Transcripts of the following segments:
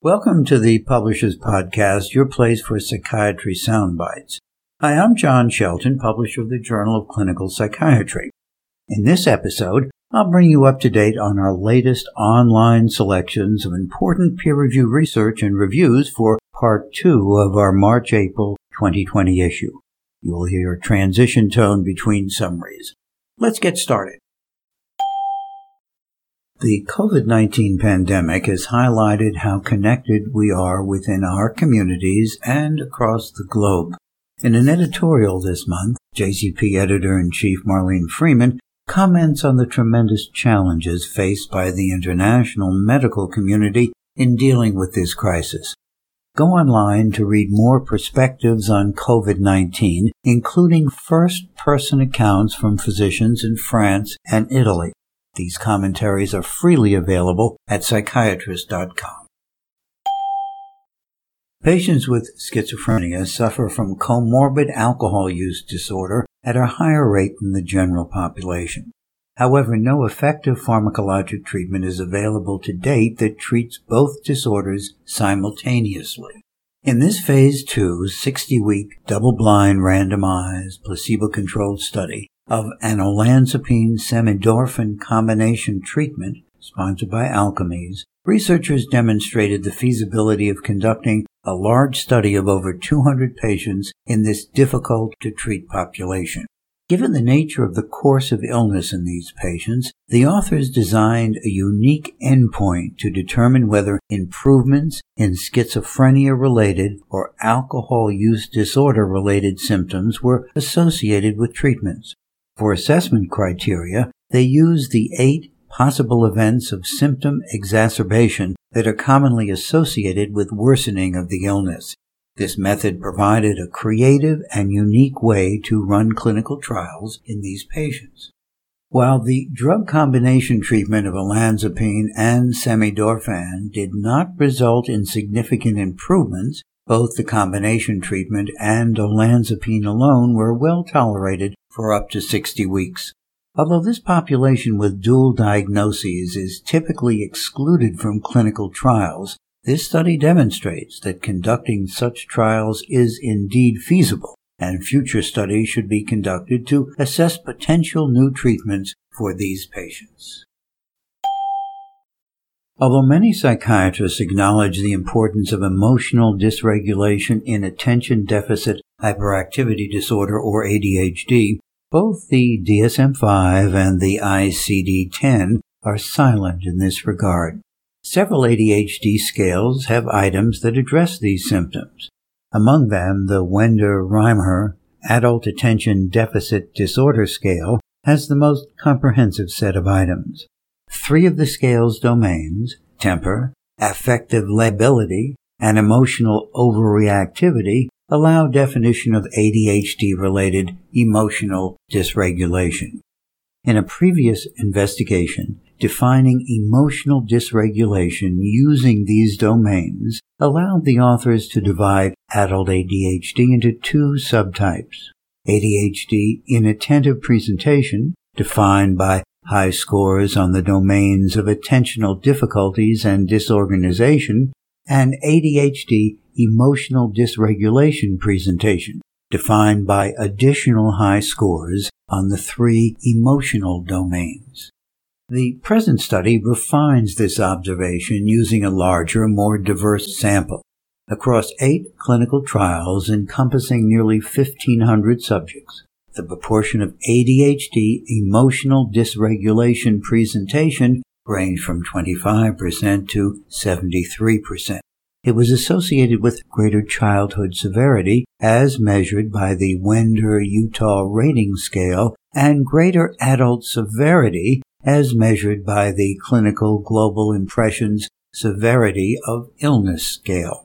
Welcome to the Publishers Podcast, your place for psychiatry soundbites. Hi, I'm John Shelton, publisher of the Journal of Clinical Psychiatry. In this episode, I'll bring you up to date on our latest online selections of important peer review research and reviews for part two of our March April 2020 issue. You will hear a transition tone between summaries. Let's get started. The COVID-19 pandemic has highlighted how connected we are within our communities and across the globe. In an editorial this month, JCP editor-in-chief Marlene Freeman comments on the tremendous challenges faced by the international medical community in dealing with this crisis. Go online to read more perspectives on COVID-19, including first-person accounts from physicians in France and Italy. These commentaries are freely available at psychiatrist.com. Patients with schizophrenia suffer from comorbid alcohol use disorder at a higher rate than the general population. However, no effective pharmacologic treatment is available to date that treats both disorders simultaneously. In this phase 2 60-week double-blind randomized placebo-controlled study, of an olanzapine samidorphan combination treatment sponsored by Alkermes, researchers demonstrated the feasibility of conducting a large study of over 200 patients in this difficult to treat population. Given the nature of the course of illness in these patients, the authors designed a unique endpoint to determine whether improvements in schizophrenia related or alcohol use disorder related symptoms were associated with treatments. For assessment criteria, they use the eight possible events of symptom exacerbation that are commonly associated with worsening of the illness. This method provided a creative and unique way to run clinical trials in these patients. While the drug combination treatment of olanzapine and samidorphan did not result in significant improvements, both the combination treatment and olanzapine alone were well tolerated for up to 60 weeks. Although this population with dual diagnoses is typically excluded from clinical trials, this study demonstrates that conducting such trials is indeed feasible, and future studies should be conducted to assess potential new treatments for these patients. Although many psychiatrists acknowledge the importance of emotional dysregulation in attention deficit hyperactivity disorder or ADHD, both the DSM-5 and the ICD-10 are silent in this regard. Several ADHD scales have items that address these symptoms. Among them, the Wender-Reimherr Adult Attention Deficit Disorder Scale has the most comprehensive set of items. Three of the scale's domains, temper, affective lability, and emotional overreactivity, allow definition of ADHD related emotional dysregulation. In a previous investigation, defining emotional dysregulation using these domains allowed the authors to divide adult ADHD into two subtypes. ADHD inattentive presentation, defined by high scores on the domains of attentional difficulties and disorganization, and ADHD emotional dysregulation presentation, defined by additional high scores on the three emotional domains. The present study refines this observation using a larger, more diverse sample across eight clinical trials encompassing nearly 1,500 subjects the proportion of ADHD emotional dysregulation presentation ranged from 25% to 73%. It was associated with greater childhood severity as measured by the Wender-Utah rating scale and greater adult severity as measured by the clinical global impressions severity of illness scale.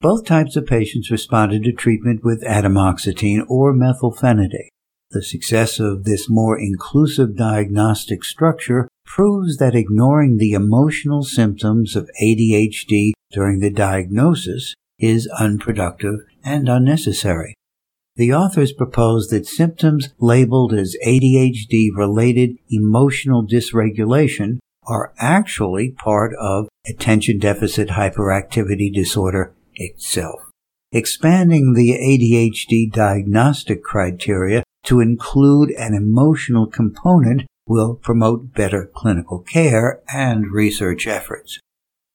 Both types of patients responded to treatment with atomoxetine or methylphenidate. The success of this more inclusive diagnostic structure proves that ignoring the emotional symptoms of ADHD during the diagnosis is unproductive and unnecessary. The authors propose that symptoms labeled as ADHD related emotional dysregulation are actually part of attention deficit hyperactivity disorder itself. Expanding the ADHD diagnostic criteria to include an emotional component will promote better clinical care and research efforts.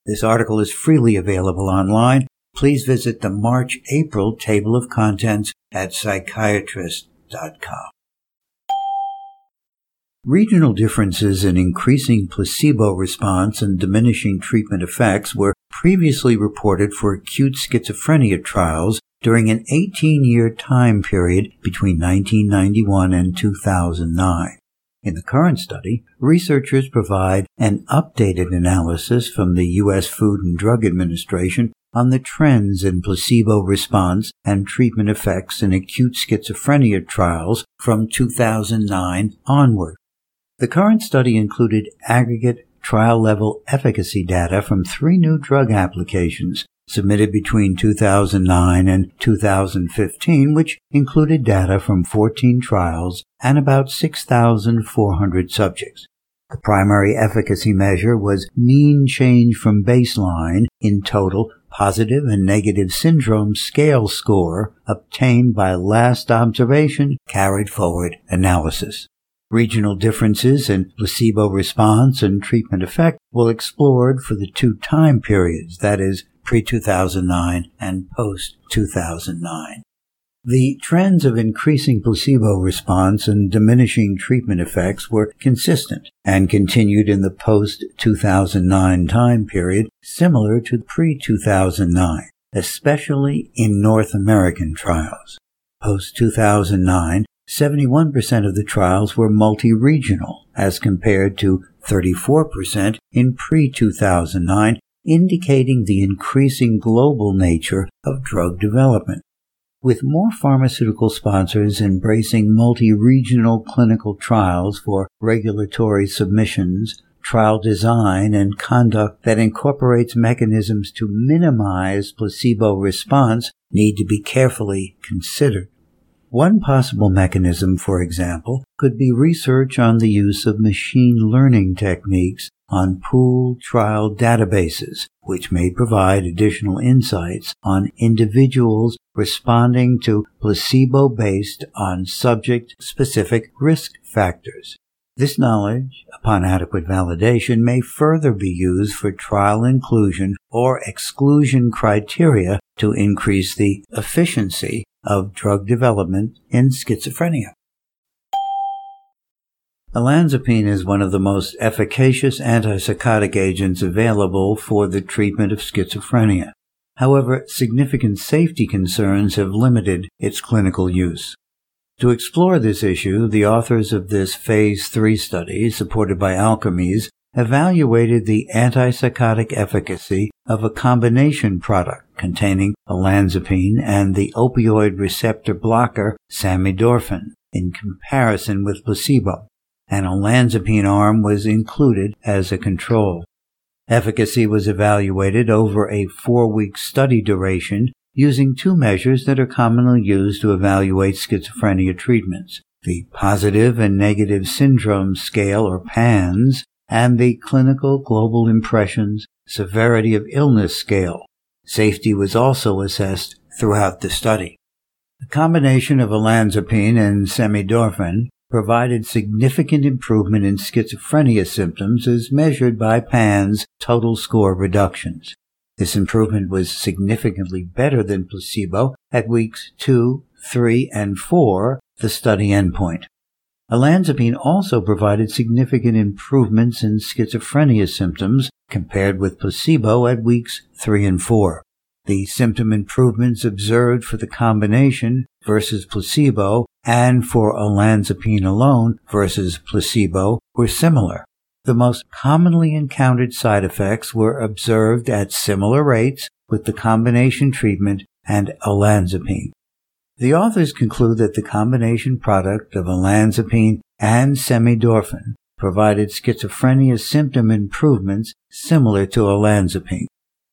This article is freely available online. Please visit the March-April table of contents at psychiatrist.com. Regional differences in increasing placebo response and diminishing treatment effects were previously reported for acute schizophrenia trials during an 18-year time period between 1991 and 2009. In the current study, researchers provide an updated analysis from the U.S. Food and Drug Administration on the trends in placebo response and treatment effects in acute schizophrenia trials from 2009 onward. The current study included aggregate trial level efficacy data from three new drug applications submitted between 2009 and 2015, which included data from 14 trials and about 6,400 subjects. The primary efficacy measure was mean change from baseline in total positive and negative syndrome scale score obtained by last observation carried forward analysis. Regional differences in placebo response and treatment effect were explored for the two time periods, that is, pre-2009 and post-2009. The trends of increasing placebo response and diminishing treatment effects were consistent and continued in the post-2009 time period, similar to pre-2009, especially in North American trials. Post-2009, 71% of the trials were multi-regional as compared to 34% in pre-2009 indicating the increasing global nature of drug development. With more pharmaceutical sponsors embracing multi-regional clinical trials for regulatory submissions, trial design and conduct that incorporates mechanisms to minimize placebo response need to be carefully considered. One possible mechanism, for example, could be research on the use of machine learning techniques on pooled trial databases, which may provide additional insights on individuals responding to placebo based on subject specific risk factors. This knowledge, upon adequate validation, may further be used for trial inclusion or exclusion criteria to increase the efficiency of drug development in schizophrenia. Olanzapine is one of the most efficacious antipsychotic agents available for the treatment of schizophrenia. However, significant safety concerns have limited its clinical use. To explore this issue, the authors of this phase 3 study, supported by Alkermes, evaluated the antipsychotic efficacy of a combination product containing olanzapine and the opioid receptor blocker samidorphan in comparison with placebo and olanzapine arm was included as a control. Efficacy was evaluated over a four-week study duration using two measures that are commonly used to evaluate schizophrenia treatments, the Positive and Negative Syndrome Scale or PANSS, and the Clinical Global Impressions Severity of Illness Scale. Safety was also assessed throughout the study. The combination of olanzapine and samidorphan provided significant improvement in schizophrenia symptoms as measured by PANSS total score reductions. This improvement was significantly better than placebo at weeks 2, 3, and 4, the study endpoint. Olanzapine also provided significant improvements in schizophrenia symptoms compared with placebo at weeks 3 and 4. The symptom improvements observed for the combination versus placebo and for olanzapine alone versus placebo were similar. The most commonly encountered side effects were observed at similar rates with the combination treatment and olanzapine. The authors conclude that the combination product of olanzapine and samidorphan provided schizophrenia symptom improvements similar to olanzapine.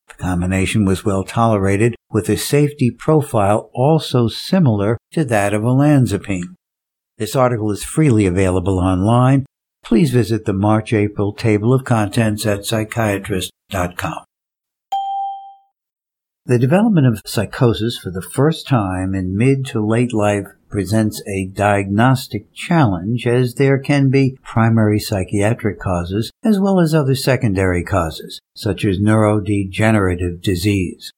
The combination was well tolerated with a safety profile also similar to that of olanzapine. This article is freely available online. Please visit the March-April table of contents at psychiatrist.com. The development of psychosis for the first time in mid to late life presents a diagnostic challenge as there can be primary psychiatric causes as well as other secondary causes, such as neurodegenerative disease.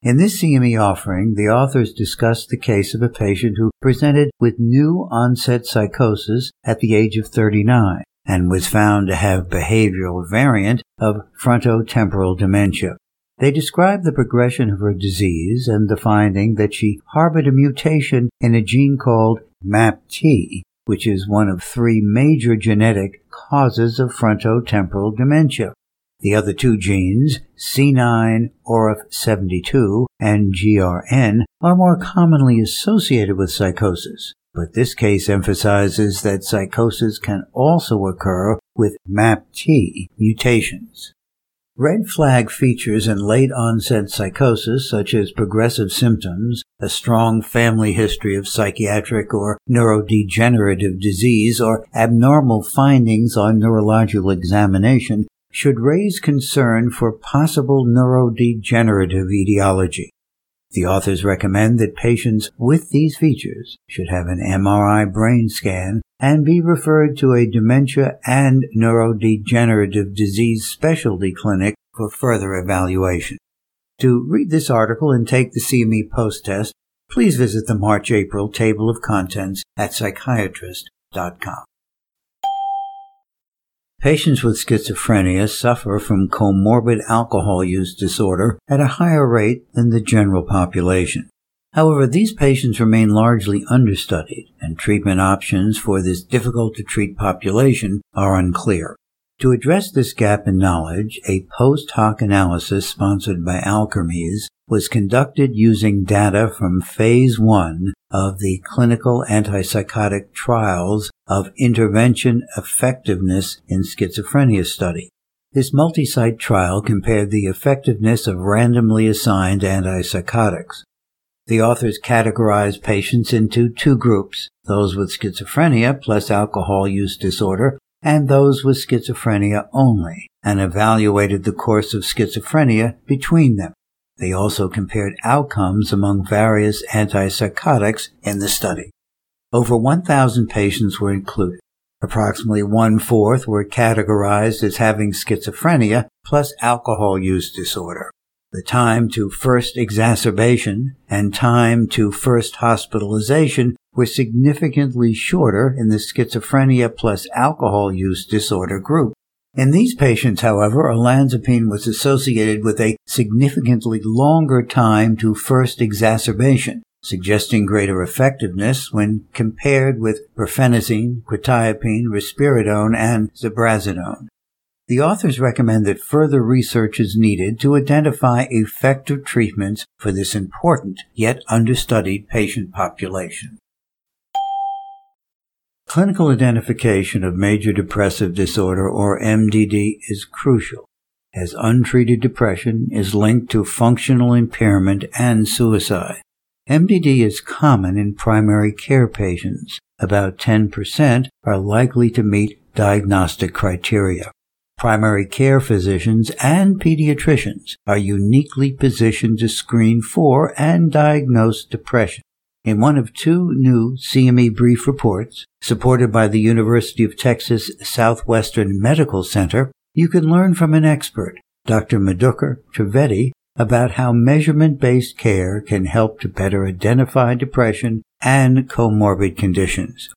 In this CME offering, the authors discuss the case of a patient who presented with new onset psychosis at the age of 39 and was found to have behavioral variant of frontotemporal dementia. They describe the progression of her disease and the finding that she harbored a mutation in a gene called MAPT, which is one of three major genetic causes of frontotemporal dementia. The other two genes, C9, ORF72, and GRN, are more commonly associated with psychosis, but this case emphasizes that psychosis can also occur with MAPT mutations. Red flag features in late onset psychosis, such as progressive symptoms, a strong family history of psychiatric or neurodegenerative disease, or abnormal findings on neurological examination, should raise concern for possible neurodegenerative etiology. The authors recommend that patients with these features should have an MRI brain scan and be referred to a dementia and neurodegenerative disease specialty clinic for further evaluation. To read this article and take the CME post test, please visit the March-April table of contents at psychiatrist.com. Patients with schizophrenia suffer from comorbid alcohol use disorder at a higher rate than the general population. However, these patients remain largely understudied, and treatment options for this difficult to treat population are unclear. To address this gap in knowledge, a post hoc analysis sponsored by Alkermes was conducted using data from phase one of the clinical antipsychotic trials of intervention effectiveness in schizophrenia study. This multi-site trial compared the effectiveness of randomly assigned antipsychotics. The authors categorized patients into two groups, those with schizophrenia plus alcohol use disorder and those with schizophrenia only, and evaluated the course of schizophrenia between them. They also compared outcomes among various antipsychotics in the study. Over 1,000 patients were included. Approximately one-fourth were categorized as having schizophrenia plus alcohol use disorder. The time to first exacerbation and time to first hospitalization were significantly shorter in the schizophrenia plus alcohol use disorder group. In these patients, however, olanzapine was associated with a significantly longer time to first exacerbation, suggesting greater effectiveness when compared with perphenazine, quetiapine, risperidone, and ziprasidone. The authors recommend that further research is needed to identify effective treatments for this important yet understudied patient population. Clinical identification of major depressive disorder or MDD is crucial as untreated depression is linked to functional impairment and suicide. MDD is common in primary care patients. About 10% are likely to meet diagnostic criteria. Primary care physicians and pediatricians are uniquely positioned to screen for and diagnose depression. In one of two new CME brief reports, supported by the University of Texas Southwestern Medical Center, you can learn from an expert, Dr. Madhukar Trivedi, about how measurement-based care can help to better identify depression and comorbid conditions.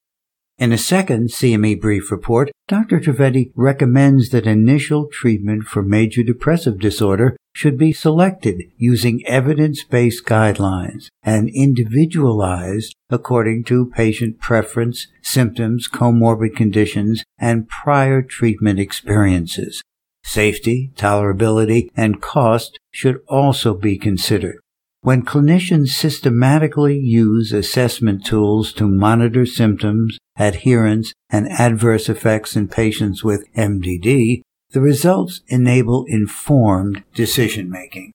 In a second CME brief report, Dr. Trivedi recommends that initial treatment for major depressive disorder should be selected using evidence-based guidelines and individualized according to patient preference, symptoms, comorbid conditions, and prior treatment experiences. Safety, tolerability, and cost should also be considered. When clinicians systematically use assessment tools to monitor symptoms, adherence, and adverse effects in patients with MDD, the results enable informed decision making.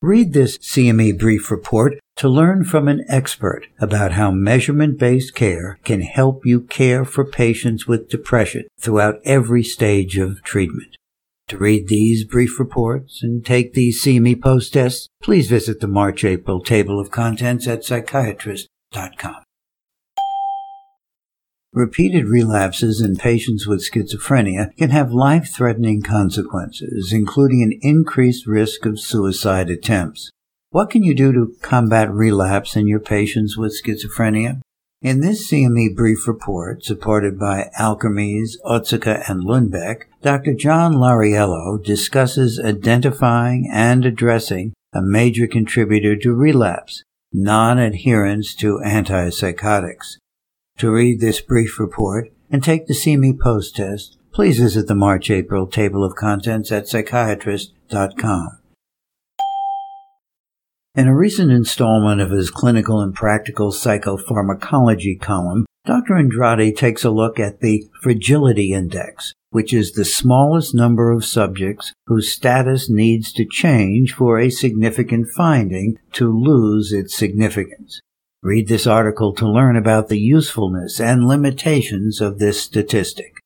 Read this CME brief report to learn from an expert about how measurement-based care can help you care for patients with depression throughout every stage of treatment. To read these brief reports and take these CME post tests, please visit the March-April table of contents at psychiatrist.com. Repeated relapses in patients with schizophrenia can have life-threatening consequences, including an increased risk of suicide attempts. What can you do to combat relapse in your patients with schizophrenia? In this CME brief report, supported by Alkermes, Otsuka, and Lundbeck, Dr. John Lauriello discusses identifying and addressing a major contributor to relapse, non-adherence to antipsychotics. To read this brief report and take the CME post test, please visit the March-April table of contents at psychiatrist.com. In a recent installment of his Clinical and Practical Psychopharmacology column, Dr. Andrade takes a look at the Fragility Index, which is the smallest number of subjects whose status needs to change for a significant finding to lose its significance. Read this article to learn about the usefulness and limitations of this statistic.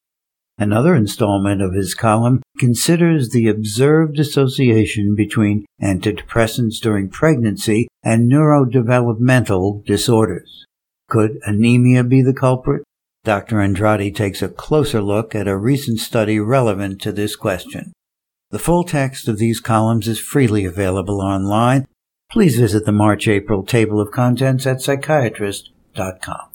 Another installment of his column considers the observed association between antidepressants during pregnancy and neurodevelopmental disorders. Could anemia be the culprit? Dr. Andrade takes a closer look at a recent study relevant to this question. The full text of these columns is freely available online. Please visit the March-April table of contents at psychiatrist.com.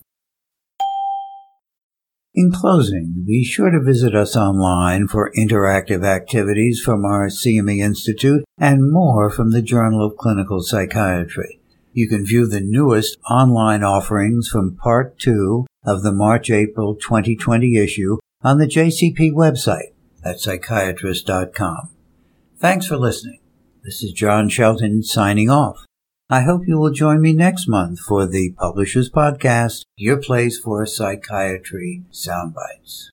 In closing, be sure to visit us online for interactive activities from our CME Institute and more from the Journal of Clinical Psychiatry. You can view the newest online offerings from Part 2 of the March-April 2020 issue on the JCP website at psychiatrist.com. Thanks for listening. This is John Shelton signing off. I hope you will join me next month for the Publishers Podcast, your place for psychiatry soundbites.